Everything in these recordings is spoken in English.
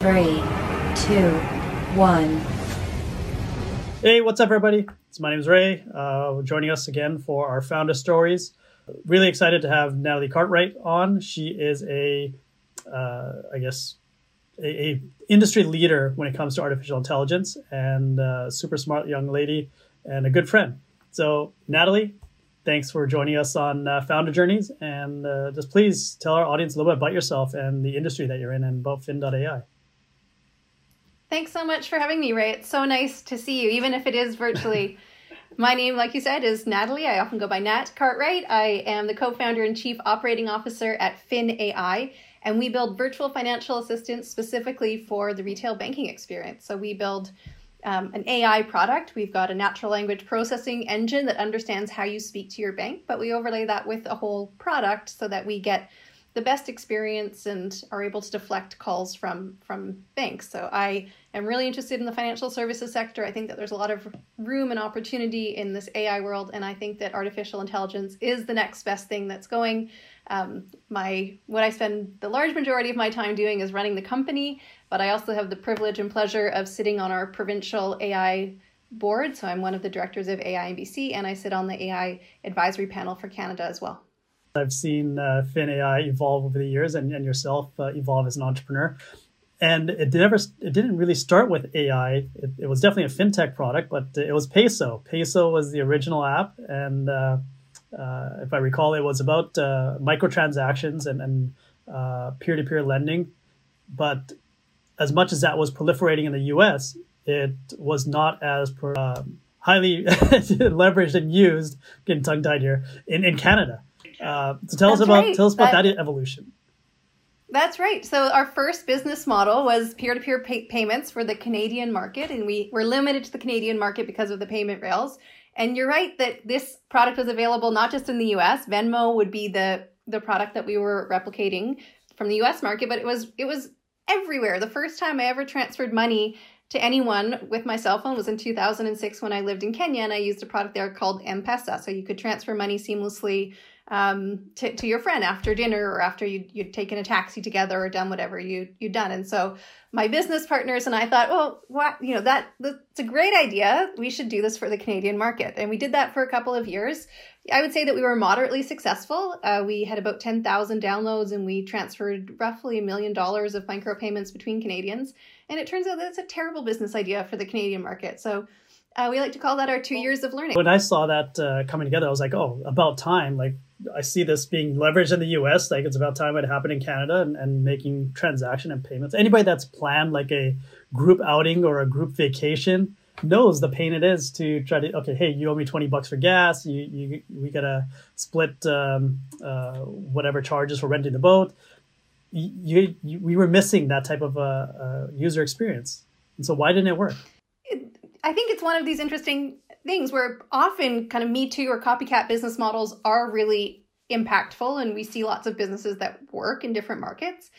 Three, two, one. Hey, what's up, everybody? It's my name is Ray. Uh, joining us again for our founder stories. Really excited to have Natalie Cartwright on. She is a, uh, I guess, a, a, industry leader when it comes to artificial intelligence, and super smart young lady and a good friend. So, Natalie, thanks for joining us on uh, Founder Journeys, and uh, just please tell our audience a little bit about yourself and the industry that you're in, and about Fin.ai. Thanks so much for having me, Ray. It's so nice to see you, even if it is virtually. My name, like you said, is Natalie. I often go by Nat Cartwright. I am the co founder and chief operating officer at Fin AI, and we build virtual financial assistants specifically for the retail banking experience. So we build um, an AI product. We've got a natural language processing engine that understands how you speak to your bank, but we overlay that with a whole product so that we get the best experience and are able to deflect calls from from banks. So I am really interested in the financial services sector. I think that there's a lot of room and opportunity in this AI world, and I think that artificial intelligence is the next best thing that's going. Um, my what I spend the large majority of my time doing is running the company, but I also have the privilege and pleasure of sitting on our provincial AI board. So I'm one of the directors of AI in BC, and I sit on the AI advisory panel for Canada as well. I've seen uh, FinAI evolve over the years, and, and yourself uh, evolve as an entrepreneur. And it never, it didn't really start with AI. It, it, was definitely a fintech product, but it was Peso. Peso was the original app, and uh, uh if I recall, it was about uh, microtransactions and, and uh, peer-to-peer lending. But as much as that was proliferating in the U.S., it was not as per, um, highly leveraged and used. Getting tongue-tied here in, in Canada. Uh, so tell That's us about right. tell us about that, that, evolution. That's right. So our first business model was peer-to-peer pay- payments for the Canadian market, and we were limited to the Canadian market because of the payment rails. And you're right that this product was available not just in the U.S. Venmo would be the the product that we were replicating from the U.S. market, but it was it was everywhere. The first time I ever transferred money to anyone with my cell phone was in 2006 when I lived in Kenya, and I used a product there called M-Pesa. So you could transfer money seamlessly um, to, to your friend after dinner or after you'd, you'd taken a taxi together or done whatever you, you'd done. And so my business partners and I thought, well, what, you know, that, that's a great idea. We should do this for the Canadian market. And we did that for a couple of years. I would say that we were moderately successful. Uh, we had about 10,000 downloads and we transferred roughly a million dollars of micropayments between Canadians. And it turns out that's a terrible business idea for the Canadian market. So uh, we like to call that our two years of learning. When I saw that uh, coming together, I was like, oh, about time. Like, I see this being leveraged in the US. Like, it's about time it happened in Canada and, and making transaction and payments. Anybody that's planned like a group outing or a group vacation knows the pain it is to try to, okay, hey, you owe me 20 bucks for gas. You, you, we got to split um, uh, whatever charges for renting the boat. You, you, we were missing that type of uh, uh, user experience. And so why didn't it work? I think it's one of these interesting things where often kind of Me Too or copycat business models are really impactful, and we see lots of businesses that work in different markets.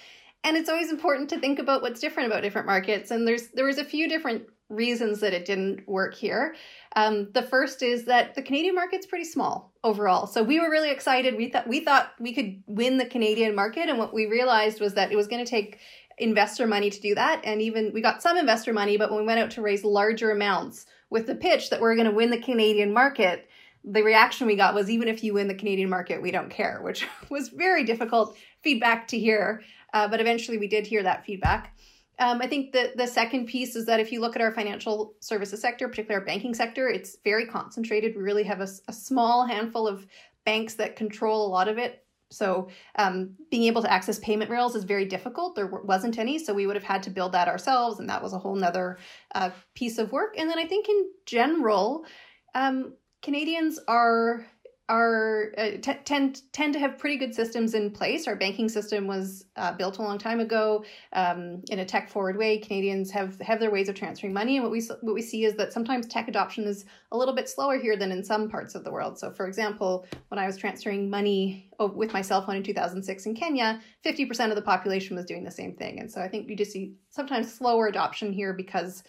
And it's always important to think about what's different about different markets. And there's there was a few different reasons that it didn't work here. Um, the first is that the Canadian market's pretty small overall. So we were really excited. We thought we thought we could win the Canadian market, and what we realized was that it was going to take investor money to do that. And even we got some investor money, but when we went out to raise larger amounts with the pitch that we're going to win the Canadian market, the reaction we got was even if you win the Canadian market, we don't care, which was very difficult feedback to hear. Uh, but eventually we did hear that feedback. Um, I think the, the second piece is that if you look at our financial services sector, particularly our banking sector, it's very concentrated. We really have a, a small handful of banks that control a lot of it. So um, being able to access payment rails is very difficult. There wasn't any, so we would have had to build that ourselves, and that was a whole nother uh, piece of work. And then I think in general, um, Canadians are are uh, t- tend tend to have pretty good systems in place. Our banking system was uh, built a long time ago um, in a tech forward way. Canadians have have their ways of transferring money, and what we what we see is that sometimes tech adoption is a little bit slower here than in some parts of the world. So, for example, when I was transferring money with my cell phone in 2006 in Kenya, 50% of the population was doing the same thing, and so I think you just see sometimes slower adoption here because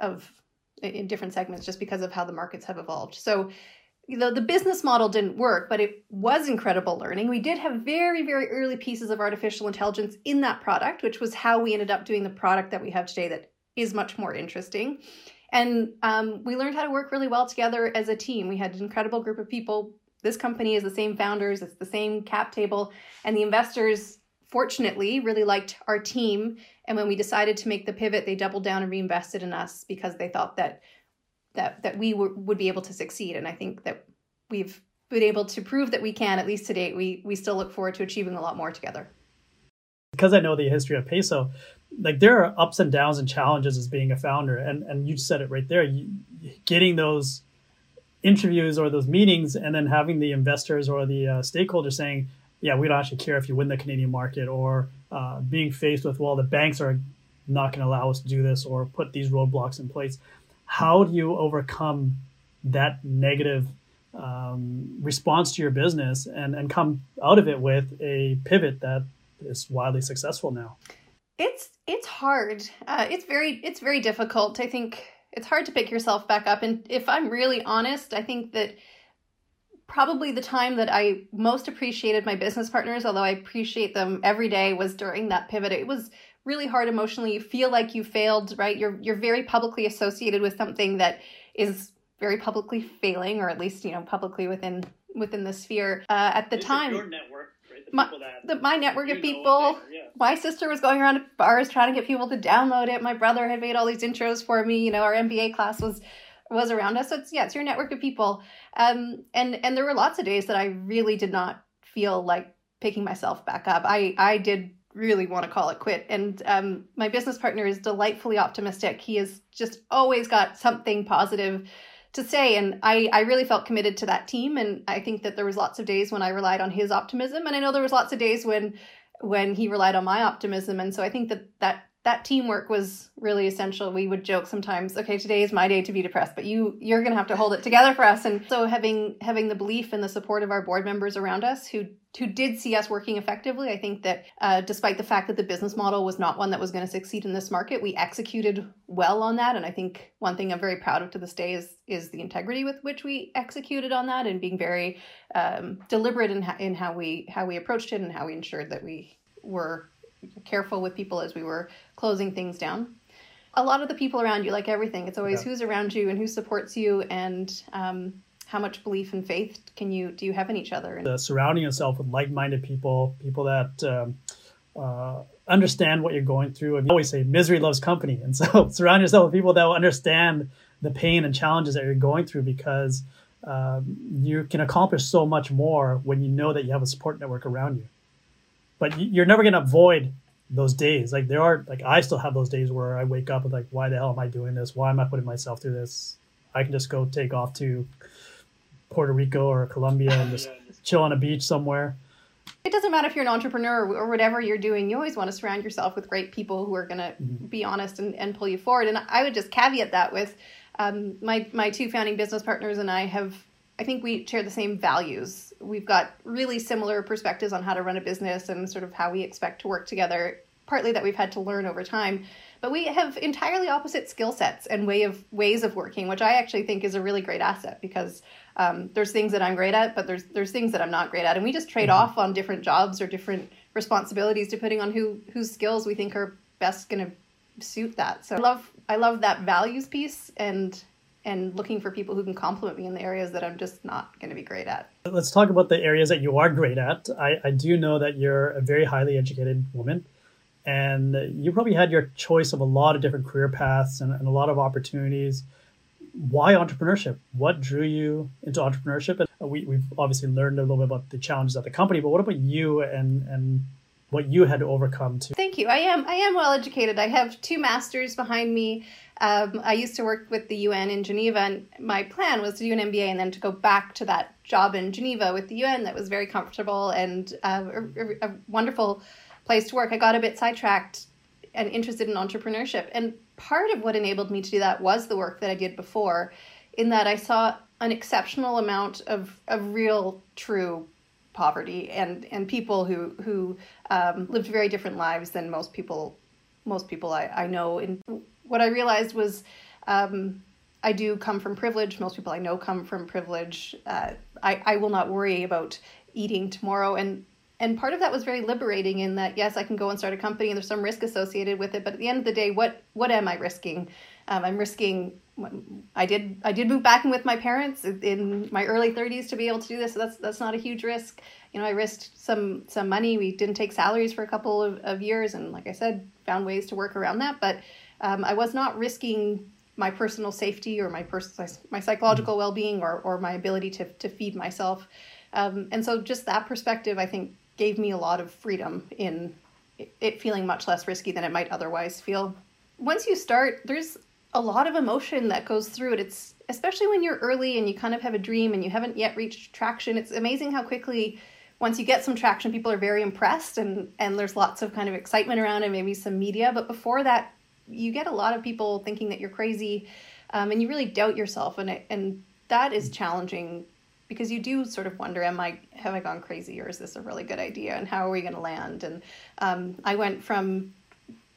of in different segments, just because of how the markets have evolved. So you know the business model didn't work but it was incredible learning. We did have very very early pieces of artificial intelligence in that product which was how we ended up doing the product that we have today that is much more interesting. And um, we learned how to work really well together as a team. We had an incredible group of people. This company is the same founders it's the same cap table and the investors fortunately really liked our team. And when we decided to make the pivot they doubled down and reinvested in us because they thought that that that we w- would be able to succeed. And i think that we've been able to prove that we can at least to date. We we still look forward to achieving a lot more together. Because i know the history of peso like there are ups and downs and challenges as being a founder. And and you said it right there. You, getting those interviews or those meetings and then having the investors or the uh, stakeholders saying yeah we don't actually care if you win the canadian market or uh, being faced with well the banks are not going to allow us to do this or put these roadblocks in place how do you overcome that negative um, response to your business and, and come out of it with a pivot that is wildly successful now? It's it's hard. Uh, it's very it's very difficult. I think it's hard to pick yourself back up. And if I'm really honest, I think that probably the time that I most appreciated my business partners, although I appreciate them every day, was during that pivot. It was really hard emotionally. You feel like you failed, right? You're you're very publicly associated with something that is very publicly failing, or at least you know publicly within within the sphere. Uh, at the time, your network, right? The my, the, my network of people. Yeah. My sister was going around to bars trying to get people to download it. My brother had made all these intros for me. You know, our MBA class was was around us. So it's yeah, it's your network of people. Um, and and there were lots of days that I really did not feel like picking myself back up. I I did really want to call it quit. And um, my business partner is delightfully optimistic. He has just always got something positive to say. And I, I really felt committed to that team. And I think that there was lots of days when I relied on his optimism. And I know there was lots of days when when he relied on my optimism. And so I think that that that teamwork was really essential. We would joke sometimes, okay, today is my day to be depressed, but you you're going to have to hold it together for us. And so having having the belief and the support of our board members around us who who did see us working effectively, I think that uh, despite the fact that the business model was not one that was going to succeed in this market, we executed well on that. And I think one thing I'm very proud of to this day is is the integrity with which we executed on that and being very um, deliberate in, in how we how we approached it and how we ensured that we were careful with people as we were closing things down. A lot of the people around you, like everything, it's always yeah. who's around you and who supports you, and um, how much belief and faith can you do you have in each other? Uh, surrounding yourself with like-minded people, people that um, uh, understand what you're going through. And you always say misery loves company, and so surround yourself with people that will understand the pain and challenges that you're going through because um, you can accomplish so much more when you know that you have a support network around you but you're never going to avoid those days. Like there are, like I still have those days where I wake up with like, why the hell am I doing this? Why am I putting myself through this? I can just go take off to Puerto Rico or Colombia and just chill on a beach somewhere. It doesn't matter if you're an entrepreneur or whatever you're doing. You always want to surround yourself with great people who are going to mm-hmm. be honest and, and pull you forward. And I would just caveat that with um, my my two founding business partners and I have I think we share the same values. We've got really similar perspectives on how to run a business and sort of how we expect to work together, partly that we've had to learn over time. But we have entirely opposite skill sets and way of ways of working, which I actually think is a really great asset because um, there's things that I'm great at, but there's there's things that I'm not great at, and we just trade mm-hmm. off on different jobs or different responsibilities depending on who whose skills we think are best going to suit that. So I love I love that values piece and and looking for people who can complement me in the areas that I'm just not going to be great at. Let's talk about the areas that you are great at. I, I do know that you're a very highly educated woman, and you probably had your choice of a lot of different career paths and, and a lot of opportunities. Why entrepreneurship? What drew you into entrepreneurship? And we, we've obviously learned a little bit about the challenges at the company, but what about you and, and what you had to overcome to? Thank you. I am I am well educated. I have two masters behind me. Um, I used to work with the UN in Geneva, and my plan was to do an MBA and then to go back to that job in Geneva with the UN that was very comfortable and uh, a, a, wonderful place to work. I got a bit sidetracked and interested in entrepreneurship. And part of what enabled me to do that was the work that I did before, in that I saw an exceptional amount of, of real, true poverty and, and people who, who um, lived very different lives than most people most people I, I know. And what I realized was um, I do come from privilege. Most people I know come from privilege. Uh, I, I will not worry about eating tomorrow. And and part of that was very liberating in that yes, I can go and start a company and there's some risk associated with it. But at the end of the day, what what am I risking? Um, I'm risking. I did I did move back in with my parents in my early 30s to be able to do this. So that's that's not a huge risk. You know, I risked some some money. We didn't take salaries for a couple of, of years, and like I said, found ways to work around that. But um, I was not risking my personal safety or my personal my psychological well-being or, or my ability to, to feed myself um, and so just that perspective i think gave me a lot of freedom in it feeling much less risky than it might otherwise feel once you start there's a lot of emotion that goes through it. It's especially when you're early and you kind of have a dream and you haven't yet reached traction it's amazing how quickly once you get some traction people are very impressed and and there's lots of kind of excitement around and maybe some media. But before that you get a lot of people thinking that you're crazy um, and you really doubt yourself. And it, and that is challenging because you do sort of wonder am i have i gone crazy or is this a really good idea? And how are we going to land? And um, i went from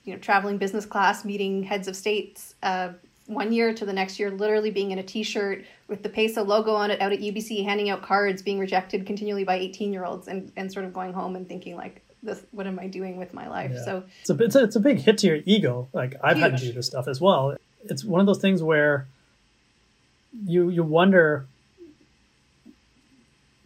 you know traveling business class meeting heads of states uh, one year to the next year literally being in a t-shirt with the peso logo on it out at ubc handing out cards being rejected continually by 18 year olds and, and sort of going home and thinking like this what am i doing with my life? Yeah. so it's a, it's a, it's a big hit to your ego. Like i've huge. had to do this stuff as well. It's one of those things where you you wonder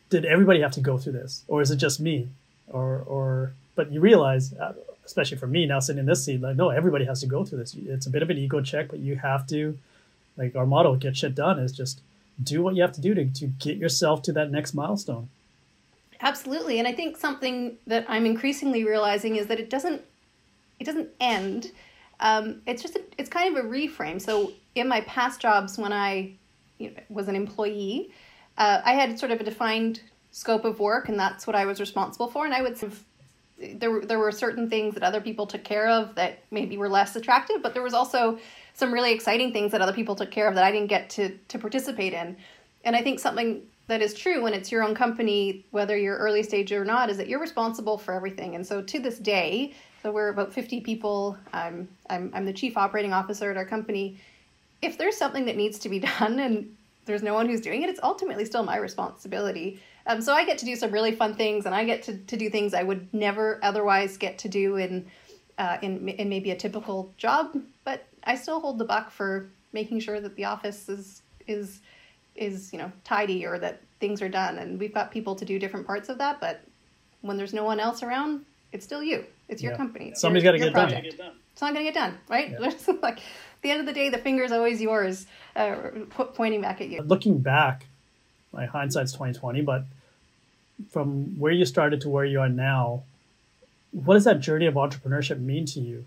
did everybody have to go through this? Or is it just me? Or or but you realize uh, especially for me now sitting in this seat like no everybody has to go through this it's a bit of an ego check but you have to like our model, get shit done is just do what you have to do to, to get yourself to that next milestone Absolutely. And I think something that I'm increasingly realizing is that it doesn't it doesn't end. Um, it's just a, it's kind of a reframe. So in my past jobs, when I you know, was an employee, uh, I had sort of a defined scope of work, and that's what I was responsible for. And I would sort of, there there were certain things that other people took care of that maybe were less attractive, but there was also some really exciting things that other people took care of that I didn't get to to participate in. And I think something that is true when it's your own company, whether you're early stage or not, is that you're responsible for everything. And so to this day, so we're about 50 people. I'm, I'm, I'm the chief operating officer at our company. If there's something that needs to be done and there's no one who's doing it, it's ultimately still my responsibility. Um, so I get to do some really fun things and I get to, to do things I would never otherwise get to do in, uh, in, in maybe a typical job, but I still hold the buck for making sure that the office is, is is you know tidy or that things are done. And we've got people to do different parts of that but when there's no one else around it's still you. It's your yeah. company. It's somebody's got to get, done. it's not going to get done right? Yeah. like at the end of the day the finger's always yours uh, pointing back at you. Looking back my hindsight's 2020 but from where you started to where you are now what does that journey of entrepreneurship mean to you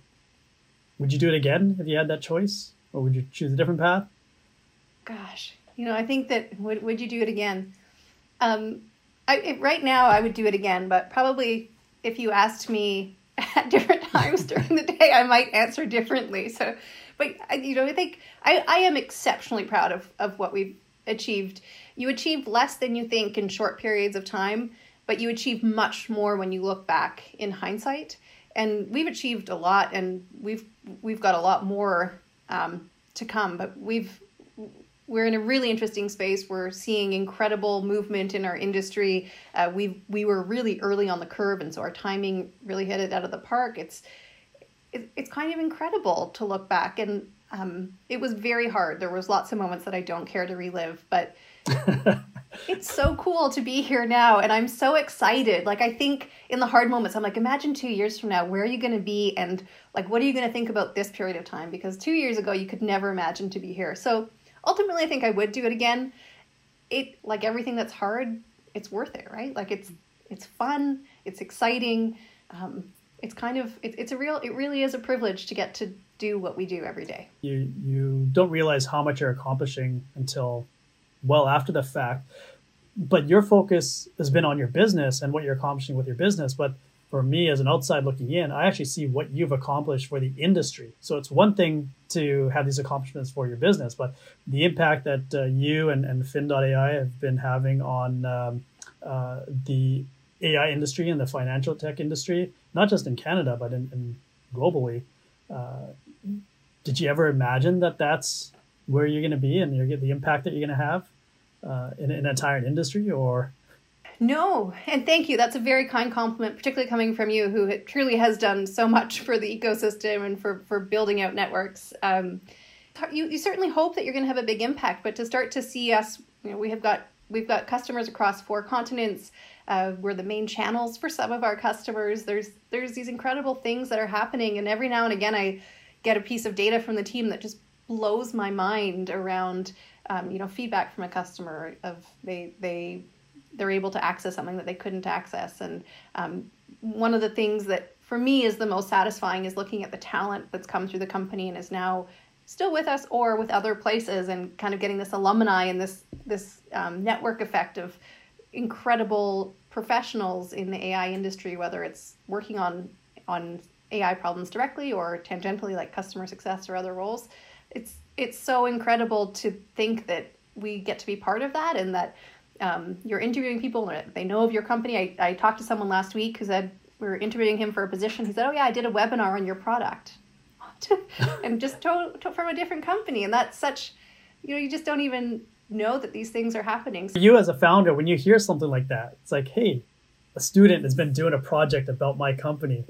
would you do it again if you had that choice or would you choose a different path gosh you know, I think that would would you do it again? Um, I, it, right now, I would do it again, but probably if you asked me at different times during the day, I might answer differently. So, but you know, I think I, I am exceptionally proud of of what we've achieved. You achieve less than you think in short periods of time, but you achieve much more when you look back in hindsight. And we've achieved a lot, and we've we've got a lot more um, to come. But we've we're in a really interesting space. We're seeing incredible movement in our industry. Uh, we we were really early on the curve, and so our timing really hit it out of the park. It's it, it's kind of incredible to look back, and um, it was very hard. There was lots of moments that I don't care to relive, but it's so cool to be here now, and I'm so excited. Like I think in the hard moments, I'm like, imagine two years from now, where are you going to be, and like, what are you going to think about this period of time? Because two years ago, you could never imagine to be here. So ultimately I think I would do it again. It like everything that's hard, it's worth it, right? Like it's it's fun, it's exciting. Um, it's kind of it, it's a real it really is a privilege to get to do what we do every day. You you don't realize how much you're accomplishing until well after the fact. But your focus has been on your business and what you're accomplishing with your business, but for me as an outside looking in, I actually see what you've accomplished for the industry. So it's one thing to have these accomplishments for your business, but the impact that uh, you and, and Fin.ai have been having on um, uh, the AI industry and the financial tech industry, not just in Canada, but in, in globally. Uh, did you ever imagine that that's where you're going to be and the impact that you're going to have uh, in, in an entire industry, or no, and thank you. That's a very kind compliment, particularly coming from you, who truly has done so much for the ecosystem and for for building out networks. Um, you you certainly hope that you're going to have a big impact, but to start to see us, you know, we have got we've got customers across four continents. Uh, we're the main channels for some of our customers. There's there's these incredible things that are happening, and every now and again, I get a piece of data from the team that just blows my mind around. Um, you know, feedback from a customer of they they they're able to access something that they couldn't access. And um, one of the things that for me is the most satisfying is looking at the talent that's come through the company and is now still with us or with other places and kind of getting this alumni and this this um, network effect of incredible professionals in the AI industry, whether it's working on on AI problems directly or tangentially like customer success or other roles. It's it's so incredible to think that we get to be part of that and that um, you're interviewing people, and they know of your company. I, I talked to someone last week who said we were interviewing him for a position. He said, "Oh yeah, I did a webinar on your product," and just to, to, from a different company. And that's such, you know, you just don't even know that these things are happening. You as a founder, when you hear something like that, it's like, hey, a student has been doing a project about my company.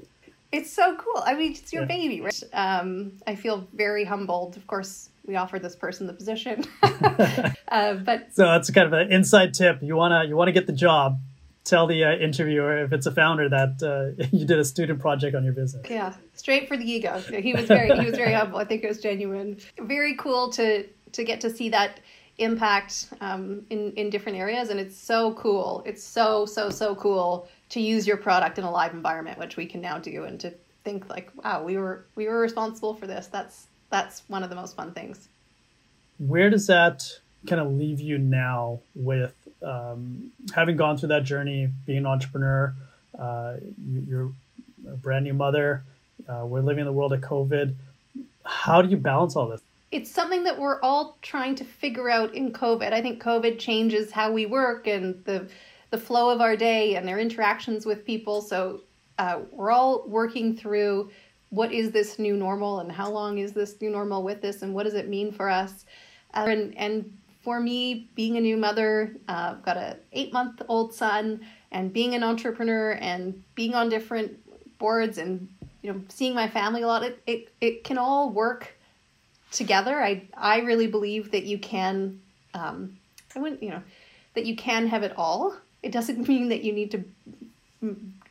It's so cool. I mean, it's your yeah. baby, right? Um, I feel very humbled. Of course, we offered this person the position. uh, but so that's kind of an inside tip. You wanna you wanna get the job. Tell the uh, interviewer if it's a founder that uh, you did a student project on your business. Yeah, straight for the ego. He was very he was very humble. I think it was genuine. Very cool to to get to see that impact um, in in different areas, and it's so cool. It's so so so cool to use your product in a live environment, which we can now do, and to think like, wow, we were we were responsible for this. That's that's one of the most fun things. Where does that kind of leave you now with um, having gone through that journey, being an entrepreneur? Uh, you, are a brand new mother. Uh, we're living in the world of COVID. How do you balance all this? It's something that we're all trying to figure out in COVID. I think COVID changes how we work and the the flow of our day and their interactions with people. So uh, we're all working through what is this new normal and how long is this new normal with this and what does it mean for us? Uh, and, and for me being a new mother uh, i've got a eight month old son and being an entrepreneur and being on different boards and you know seeing my family a lot it, it, it can all work together. I i really believe that you can um, i wouldn't you know that you can have it all. It doesn't mean that you need to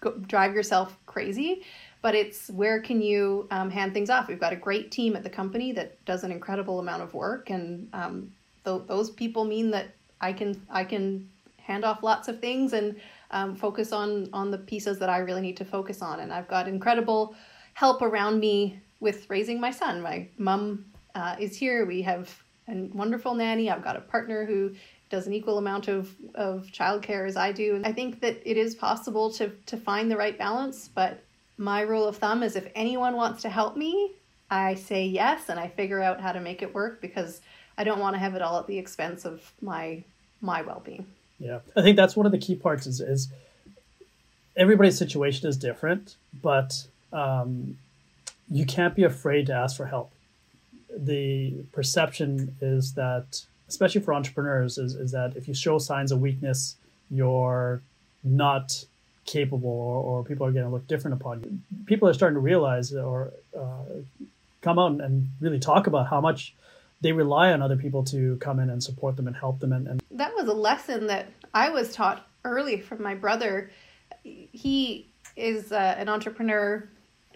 go, drive yourself crazy but it's where can you um, hand things off? We've got a great team at the company that does an incredible amount of work, and um, th- those people mean that I can I can hand off lots of things and um, focus on on the pieces that I really need to focus on. And I've got incredible help around me with raising my son. My mom uh, is here. We have a wonderful nanny. I've got a partner who does an equal amount of, of childcare as I do. And I think that it is possible to, to find the right balance, but my rule of thumb is if anyone wants to help me, I say yes and I figure out how to make it work because I don't want to have it all at the expense of my my well-being. Yeah. I think that's one of the key parts is is everybody's situation is different, but um, you can't be afraid to ask for help. The perception is that, especially for entrepreneurs, is, is that if you show signs of weakness, you're not capable or, or people are going to look different upon you. People are starting to realize or uh, come out and really talk about how much they rely on other people to come in and support them and help them. And, and that was a lesson that I was taught early from my brother. He is uh, an entrepreneur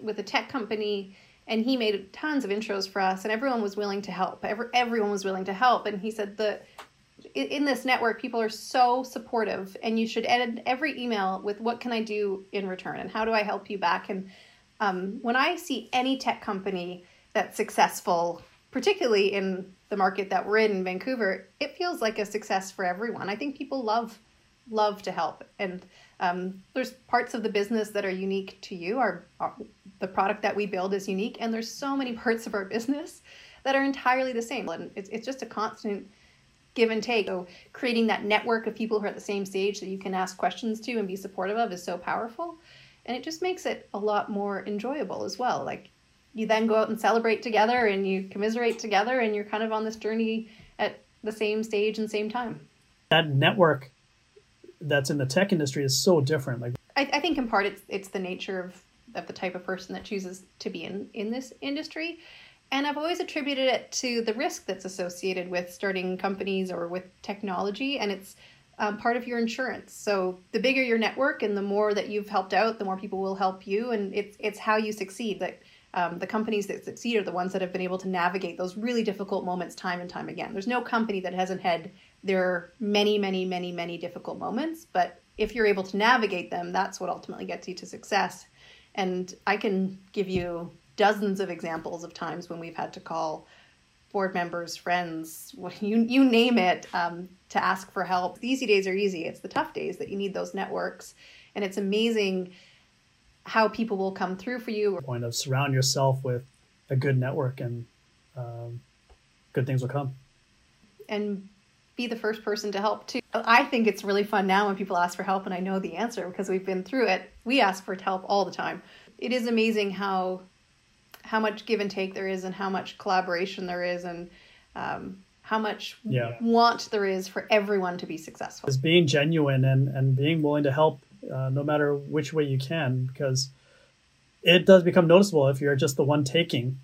with a tech company and he made tons of intros for us and everyone was willing to help Every, everyone was willing to help and he said the in this network, people are so supportive, and you should end every email with "What can I do in return?" and "How do I help you back?" And um, when I see any tech company that's successful, particularly in the market that we're in in Vancouver, it feels like a success for everyone. I think people love love to help, and um, there's parts of the business that are unique to you. Our, our the product that we build is unique, and there's so many parts of our business that are entirely the same, and it's it's just a constant give and take. So creating that network of people who are at the same stage that you can ask questions to and be supportive of is so powerful. And it just makes it a lot more enjoyable as well. Like you then go out and celebrate together and you commiserate together and you're kind of on this journey at the same stage and same time. That network that's in the tech industry is so different. Like I, I think in part it's it's the nature of, of the type of person that chooses to be in, in this industry. And I've always attributed it to the risk that's associated with starting companies or with technology. And it's um, part of your insurance. So the bigger your network and the more that you've helped out, the more people will help you. And it's, it's how you succeed. That um, the companies that succeed are the ones that have been able to navigate those really difficult moments time and time again. There's no company that hasn't had their many, many, many, many difficult moments. But if you're able to navigate them, that's what ultimately gets you to success. And I can give you dozens of examples of times when we've had to call board members, friends, you you name it, um, to ask for help. The easy days are easy. It's the tough days that you need those networks, and it's amazing how people will come through for you. Point of surround yourself with a good network, and um, good things will come. And be the first person to help too. I think it's really fun now when people ask for help, and I know the answer because we've been through it. We ask for help all the time. It is amazing how how much give and take there is and how much collaboration there is and um, how much yeah. want there is for everyone to be successful. Is being genuine and, and being willing to help uh, no matter which way you can because it does become noticeable if you're just the one taking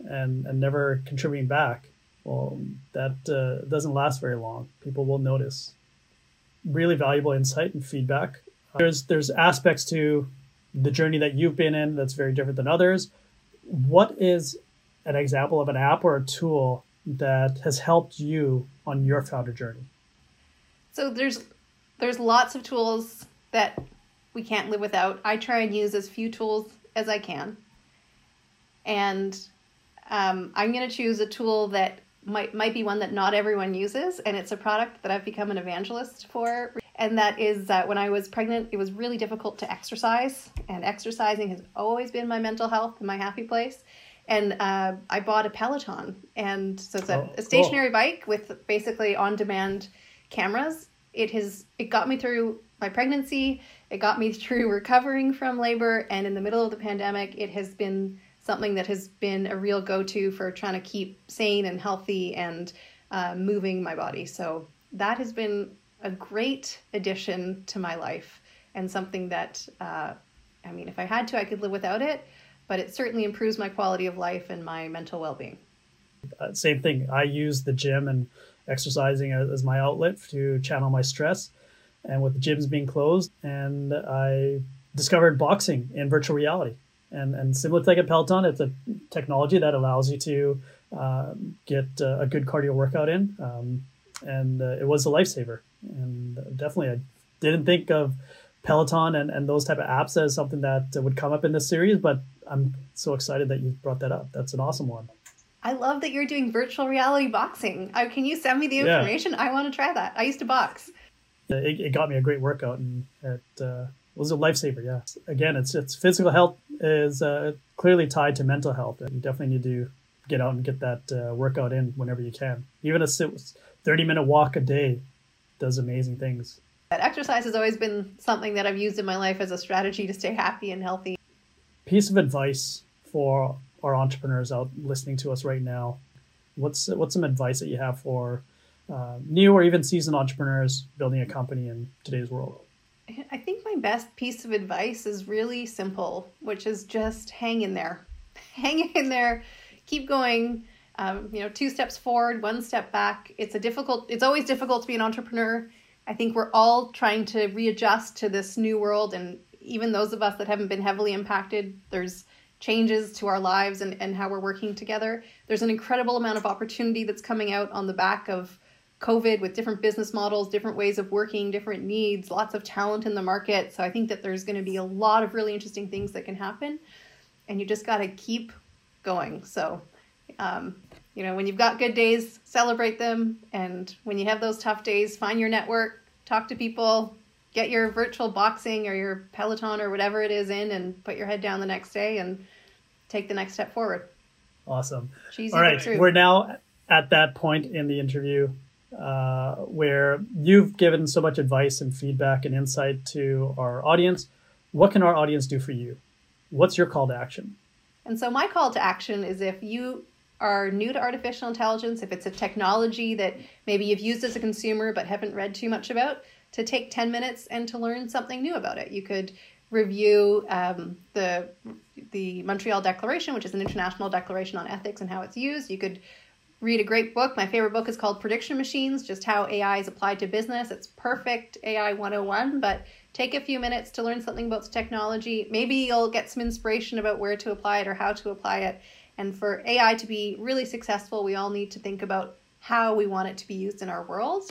and, and never contributing back. Well, that uh, doesn't last very long. People will notice. Really valuable insight and feedback. There's there's aspects to the journey that you've been in that's very different than others what is an example of an app or a tool that has helped you on your founder journey? So there's there's lots of tools that we can't live without. I try and use as few tools as I can, and um, I'm going to choose a tool that might might be one that not everyone uses, and it's a product that I've become an evangelist for. And that is that when I was pregnant, it was really difficult to exercise, and exercising has always been my mental health and my happy place. And uh, I bought a Peloton, and so it's a, oh, a stationary cool. bike with basically on-demand cameras. It has it got me through my pregnancy. It got me through recovering from labor, and in the middle of the pandemic, it has been something that has been a real go-to for trying to keep sane and healthy and uh, moving my body. So that has been a great addition to my life and something that uh, I mean, if I had to, I could live without it, but it certainly improves my quality of life and my mental well-being. Uh, same thing. I use the gym and exercising as my outlet to channel my stress. And with the gyms being closed, and I discovered boxing in virtual reality and and similar to like a Peloton, it's a technology that allows you to uh, get uh, a good cardio workout in, um, and uh, it was a lifesaver. And definitely, I didn't think of Peloton and, and those type of apps as something that would come up in this series, but I'm so excited that you brought that up. That's an awesome one. I love that you're doing virtual reality boxing. Uh, can you send me the information? Yeah. I want to try that. I used to box. It, it got me a great workout, and it uh, was a lifesaver. Yeah. Again, it's it's physical health is uh, clearly tied to mental health, and you definitely need to get out and get that uh, workout in whenever you can. Even a 30 minute walk a day does amazing things. Exercise has always been something that I've used in my life as a strategy to stay happy and healthy. Piece of advice for our entrepreneurs out listening to us right now. What's what's some advice that you have for uh, new or even seasoned entrepreneurs building a company in today's world? I think my best piece of advice is really simple, which is just hang in there. Hang in there, keep going. Um, you know, two steps forward, one step back. It's a difficult, it's always difficult to be an entrepreneur. I think we're all trying to readjust to this new world. And even those of us that haven't been heavily impacted, there's changes to our lives and, and how we're working together. There's an incredible amount of opportunity that's coming out on the back of COVID with different business models, different ways of working, different needs, lots of talent in the market. So I think that there's going to be a lot of really interesting things that can happen. And you just got to keep going. So, um, you know, when you've got good days, celebrate them. And when you have those tough days, find your network, talk to people, get your virtual boxing or your Peloton or whatever it is in, and put your head down the next day and take the next step forward. Awesome. Cheesy All right. We're now at that point in the interview uh, where you've given so much advice and feedback and insight to our audience. What can our audience do for you? What's your call to action? And so, my call to action is if you are new to artificial intelligence, if it's a technology that maybe you've used as a consumer but haven't read too much about, to take 10 minutes and to learn something new about it. You could review um, the the Montreal Declaration, which is an international declaration on ethics and how it's used. You could read a great book. My favorite book is called Prediction Machines, just how AI is applied to business. It's perfect AI 101, but take a few minutes to learn something about the technology. Maybe you'll get some inspiration about where to apply it or how to apply it. And for AI to be really successful, we all need to think about how we want it to be used in our world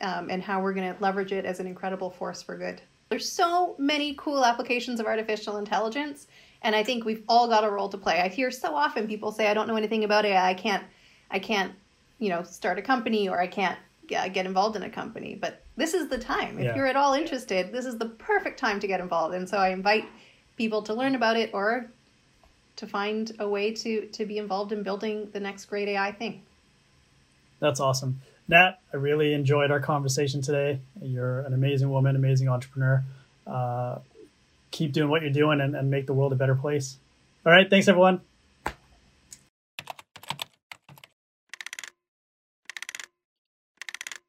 um, and how we're going to leverage it as an incredible force for good. There's so many cool applications of artificial intelligence, and I think we've all got a role to play. I hear so often people say, "I don't know anything about AI. I can't, I can't, you know, start a company or I can't get involved in a company." But this is the time. If yeah. you're at all interested, this is the perfect time to get involved. And so I invite people to learn about it or to find a way to to be involved in building the next great AI thing. That's awesome. Nat, I really enjoyed our conversation today. You're an amazing woman, amazing entrepreneur. Uh, keep doing what you're doing and, and make the world a better place. All right. Thanks, everyone.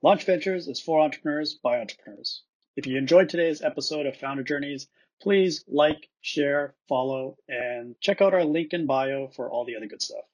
Launch Ventures is for entrepreneurs by entrepreneurs. If you enjoyed today's episode of Founder Journeys, please like, share, follow, and check out our link in bio for all the other good stuff.